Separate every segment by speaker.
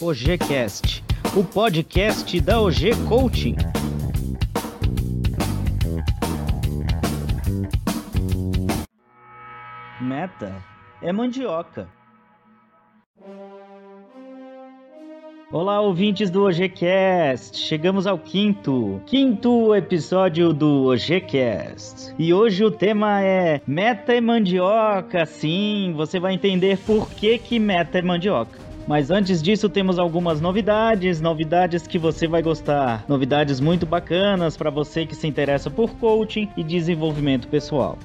Speaker 1: OGCast, o podcast da OG Coaching. Meta é mandioca. Olá, ouvintes do OGCast! Chegamos ao quinto, quinto episódio do OGCast. E hoje o tema é Meta é mandioca. Sim, você vai entender por que, que meta é mandioca. Mas antes disso, temos algumas novidades, novidades que você vai gostar, novidades muito bacanas para você que se interessa por coaching e desenvolvimento pessoal.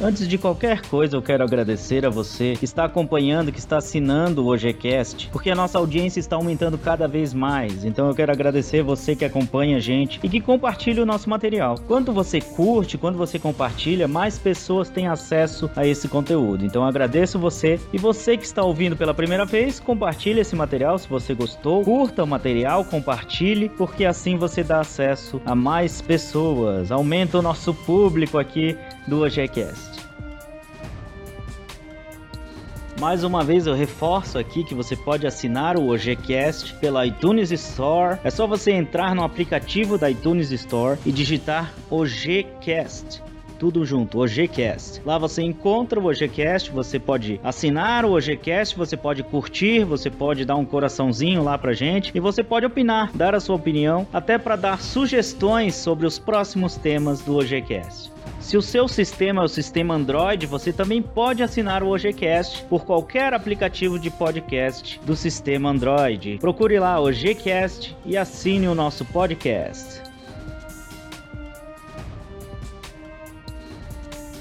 Speaker 1: Antes de qualquer coisa, eu quero agradecer a você que está acompanhando, que está assinando o OGCast, porque a nossa audiência está aumentando cada vez mais. Então eu quero agradecer você que acompanha a gente e que compartilha o nosso material. Quando você curte, quando você compartilha, mais pessoas têm acesso a esse conteúdo. Então eu agradeço você e você que está ouvindo pela primeira vez, compartilhe esse material se você gostou, curta o material, compartilhe, porque assim você dá acesso a mais pessoas, aumenta o nosso público aqui do OGCast. Mais uma vez eu reforço aqui que você pode assinar o OGCast pela iTunes Store. É só você entrar no aplicativo da iTunes Store e digitar OGCast tudo junto, OGCast. Lá você encontra o OGCast, você pode assinar o OGCast, você pode curtir, você pode dar um coraçãozinho lá pra gente e você pode opinar, dar a sua opinião, até para dar sugestões sobre os próximos temas do OGCast. Se o seu sistema é o sistema Android, você também pode assinar o OGCast por qualquer aplicativo de podcast do sistema Android. Procure lá o OGCast e assine o nosso podcast.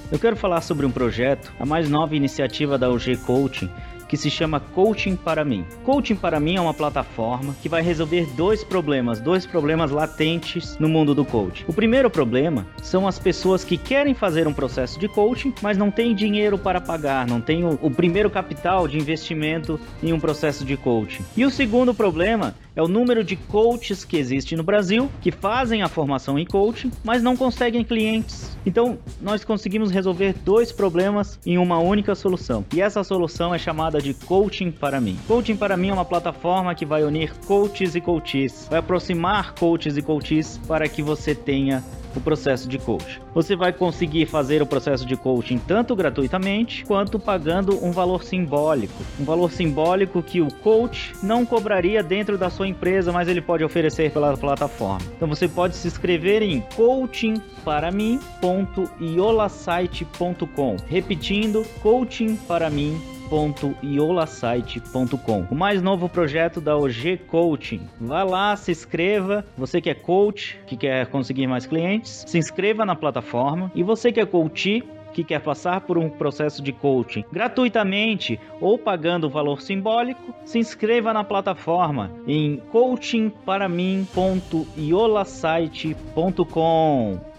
Speaker 1: Eu quero falar sobre um projeto, a mais nova iniciativa da OG Coaching, que se chama Coaching para mim. Coaching para mim é uma plataforma que vai resolver dois problemas, dois problemas latentes no mundo do coaching. O primeiro problema são as pessoas que querem fazer um processo de coaching, mas não têm dinheiro para pagar, não têm o, o primeiro capital de investimento em um processo de coaching. E o segundo problema é o número de coaches que existe no Brasil que fazem a formação em coaching, mas não conseguem clientes. Então, nós conseguimos resolver dois problemas em uma única solução. E essa solução é chamada de Coaching para mim. Coaching para mim é uma plataforma que vai unir coaches e coaches, vai aproximar coaches e coaches para que você tenha o processo de coaching. Você vai conseguir fazer o processo de coaching tanto gratuitamente quanto pagando um valor simbólico. Um valor simbólico que o coach não cobraria dentro da sua empresa, mas ele pode oferecer pela plataforma. Então você pode se inscrever em coachingparamim.iolasite.com. Repetindo, coachingparamim.com www.iolasite.com. O mais novo projeto da OG Coaching. Vá lá, se inscreva. Você que é coach, que quer conseguir mais clientes, se inscreva na plataforma. E você que é coach, que quer passar por um processo de coaching gratuitamente ou pagando valor simbólico, se inscreva na plataforma em coachingparamim.iolasite.com.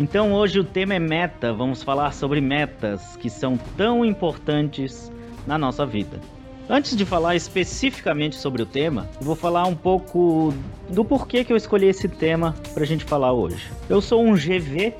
Speaker 1: Então hoje o tema é meta, vamos falar sobre metas que são tão importantes na nossa vida. Antes de falar especificamente sobre o tema, vou falar um pouco do porquê que eu escolhi esse tema para a gente falar hoje. Eu sou um GV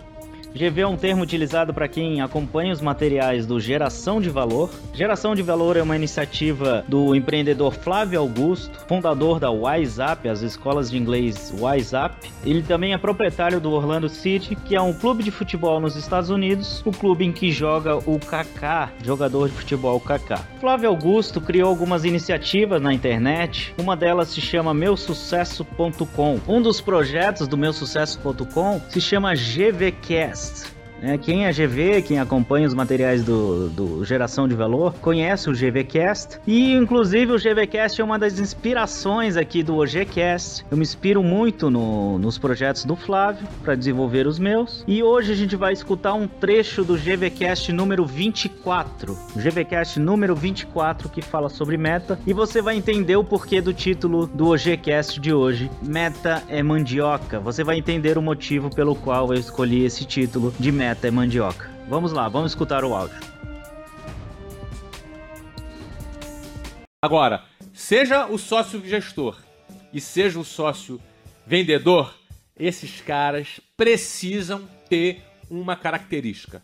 Speaker 1: GV é um termo utilizado para quem acompanha os materiais do Geração de Valor. Geração de Valor é uma iniciativa do empreendedor Flávio Augusto, fundador da WiseUp, as escolas de inglês WiseUp. Ele também é proprietário do Orlando City, que é um clube de futebol nos Estados Unidos, o clube em que joga o Kaká, jogador de futebol Kaká. Flávio Augusto criou algumas iniciativas na internet, uma delas se chama meusucesso.com. Um dos projetos do meusucesso.com se chama GVCast podcast. É, quem é GV, quem acompanha os materiais do, do Geração de Valor, conhece o GVCast. E, inclusive, o GVCast é uma das inspirações aqui do OGCast. Eu me inspiro muito no, nos projetos do Flávio para desenvolver os meus. E hoje a gente vai escutar um trecho do GVCast número 24. O GVCast número 24 que fala sobre meta. E você vai entender o porquê do título do OGCast de hoje. Meta é mandioca. Você vai entender o motivo pelo qual eu escolhi esse título de meta meta é mandioca. Vamos lá, vamos escutar o áudio.
Speaker 2: Agora, seja o sócio gestor e seja o sócio vendedor, esses caras precisam ter uma característica: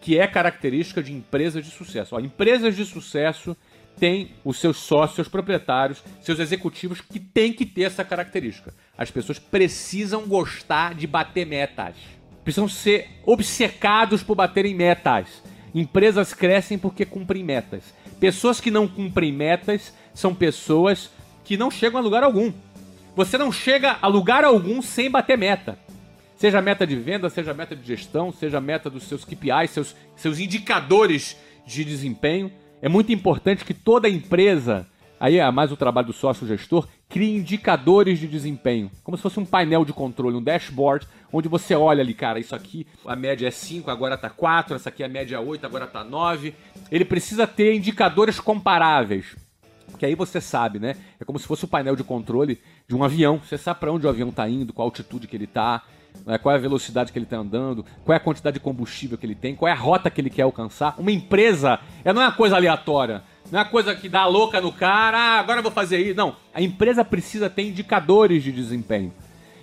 Speaker 2: que é característica de empresas de sucesso. Ó, empresas de sucesso têm os seus sócios, seus proprietários, seus executivos que têm que ter essa característica. As pessoas precisam gostar de bater metas. Precisam ser obcecados por baterem metas. Empresas crescem porque cumprem metas. Pessoas que não cumprem metas são pessoas que não chegam a lugar algum. Você não chega a lugar algum sem bater meta. Seja meta de venda, seja meta de gestão, seja meta dos seus KPIs, seus, seus indicadores de desempenho. É muito importante que toda empresa, aí é mais o trabalho do sócio gestor, crie indicadores de desempenho, como se fosse um painel de controle, um dashboard, onde você olha ali, cara, isso aqui, a média é 5, agora tá 4, essa aqui a média é 8, agora tá 9. Ele precisa ter indicadores comparáveis. Porque aí você sabe, né? É como se fosse o painel de controle de um avião. Você sabe para onde o avião está indo, qual a altitude que ele está, né? qual é a velocidade que ele está andando, qual é a quantidade de combustível que ele tem, qual é a rota que ele quer alcançar. Uma empresa é, não é uma coisa aleatória. Não é coisa que dá louca no cara, ah, agora eu vou fazer isso. Não. A empresa precisa ter indicadores de desempenho.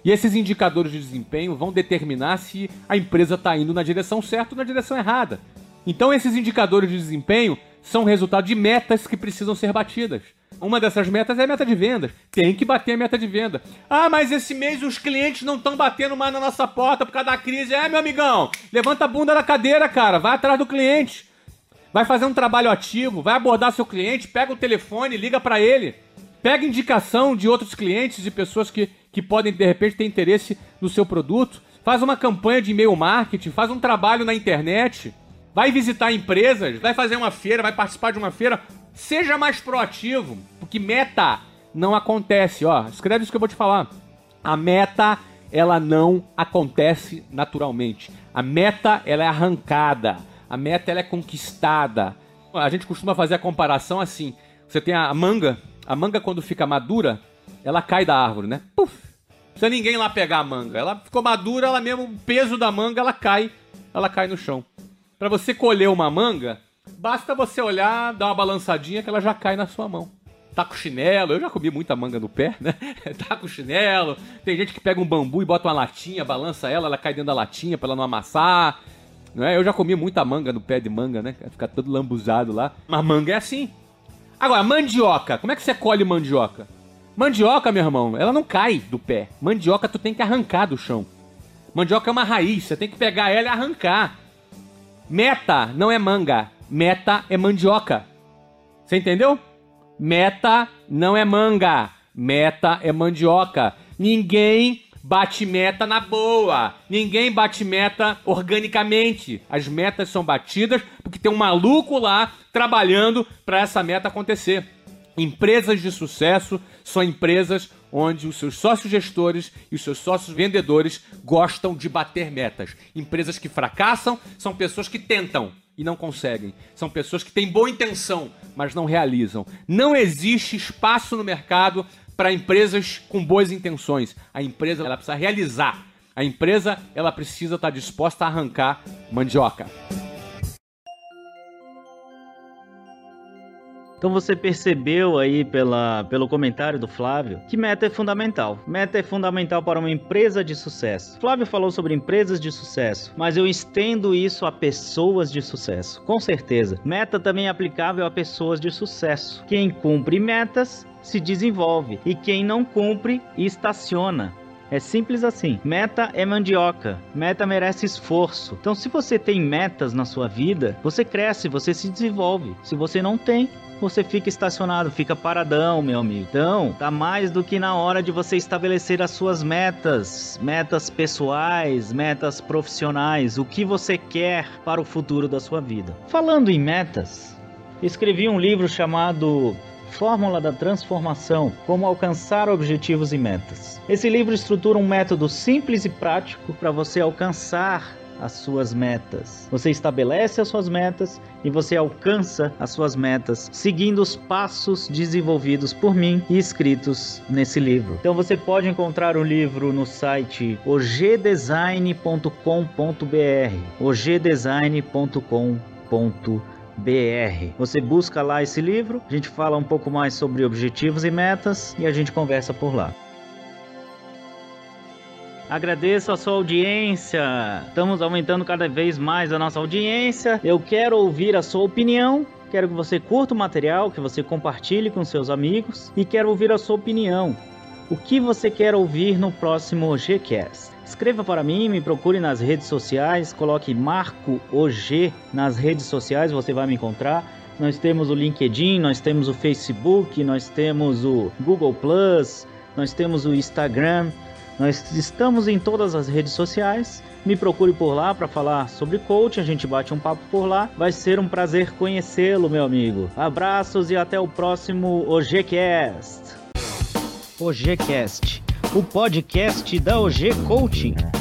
Speaker 2: E esses indicadores de desempenho vão determinar se a empresa está indo na direção certa ou na direção errada. Então, esses indicadores de desempenho são resultado de metas que precisam ser batidas. Uma dessas metas é a meta de vendas. Tem que bater a meta de venda. Ah, mas esse mês os clientes não estão batendo mais na nossa porta por causa da crise. É, meu amigão, levanta a bunda da cadeira, cara. Vai atrás do cliente. Vai fazer um trabalho ativo, vai abordar seu cliente, pega o telefone, liga para ele. Pega indicação de outros clientes, de pessoas que, que podem, de repente, ter interesse no seu produto. Faz uma campanha de e-mail marketing, faz um trabalho na internet vai visitar empresas, vai fazer uma feira, vai participar de uma feira. Seja mais proativo, porque meta não acontece. Ó, escreve isso que eu vou te falar. A meta, ela não acontece naturalmente. A meta, ela é arrancada. A meta, ela é conquistada. A gente costuma fazer a comparação assim. Você tem a manga. A manga, quando fica madura, ela cai da árvore, né? Puf! Precisa ninguém lá pegar a manga. Ela ficou madura, ela mesmo, o peso da manga, ela cai. Ela cai no chão. Para você colher uma manga, basta você olhar, dar uma balançadinha que ela já cai na sua mão. Tá com chinelo, eu já comi muita manga no pé, né? tá com chinelo. Tem gente que pega um bambu e bota uma latinha, balança ela, ela cai dentro da latinha para ela não amassar. Né? Eu já comi muita manga no pé de manga, né? Ficar todo lambuzado lá. Mas manga é assim. Agora, mandioca. Como é que você colhe mandioca? Mandioca, meu irmão, ela não cai do pé. Mandioca tu tem que arrancar do chão. Mandioca é uma raiz, você tem que pegar ela e arrancar. Meta não é manga, meta é mandioca. Você entendeu? Meta não é manga, meta é mandioca. Ninguém bate meta na boa. Ninguém bate meta organicamente. As metas são batidas porque tem um maluco lá trabalhando para essa meta acontecer. Empresas de sucesso são empresas onde os seus sócios gestores e os seus sócios vendedores gostam de bater metas. Empresas que fracassam são pessoas que tentam e não conseguem. São pessoas que têm boa intenção, mas não realizam. Não existe espaço no mercado para empresas com boas intenções. A empresa ela precisa realizar. A empresa ela precisa estar disposta a arrancar mandioca.
Speaker 1: Então você percebeu aí pela, pelo comentário do Flávio que meta é fundamental. Meta é fundamental para uma empresa de sucesso. Flávio falou sobre empresas de sucesso, mas eu estendo isso a pessoas de sucesso. Com certeza. Meta também é aplicável a pessoas de sucesso. Quem cumpre metas se desenvolve e quem não cumpre estaciona. É simples assim. Meta é mandioca. Meta merece esforço. Então, se você tem metas na sua vida, você cresce, você se desenvolve. Se você não tem, você fica estacionado, fica paradão, meu amigo. Então, tá mais do que na hora de você estabelecer as suas metas, metas pessoais, metas profissionais, o que você quer para o futuro da sua vida. Falando em metas, escrevi um livro chamado Fórmula da Transformação: Como Alcançar Objetivos e Metas. Esse livro estrutura um método simples e prático para você alcançar as suas metas. Você estabelece as suas metas e você alcança as suas metas seguindo os passos desenvolvidos por mim e escritos nesse livro. Então você pode encontrar o livro no site ogdesign.com.br, ogdesign.com.br. BR. Você busca lá esse livro, a gente fala um pouco mais sobre objetivos e metas e a gente conversa por lá. Agradeço a sua audiência. Estamos aumentando cada vez mais a nossa audiência. Eu quero ouvir a sua opinião. Quero que você curta o material, que você compartilhe com seus amigos e quero ouvir a sua opinião. O que você quer ouvir no próximo Gcast? Escreva para mim, me procure nas redes sociais, coloque Marco OG nas redes sociais, você vai me encontrar. Nós temos o LinkedIn, nós temos o Facebook, nós temos o Google Plus, nós temos o Instagram. Nós estamos em todas as redes sociais. Me procure por lá para falar sobre coaching. A gente bate um papo por lá. Vai ser um prazer conhecê-lo, meu amigo. Abraços e até o próximo OGCast. OGCast, o podcast da OG Coaching.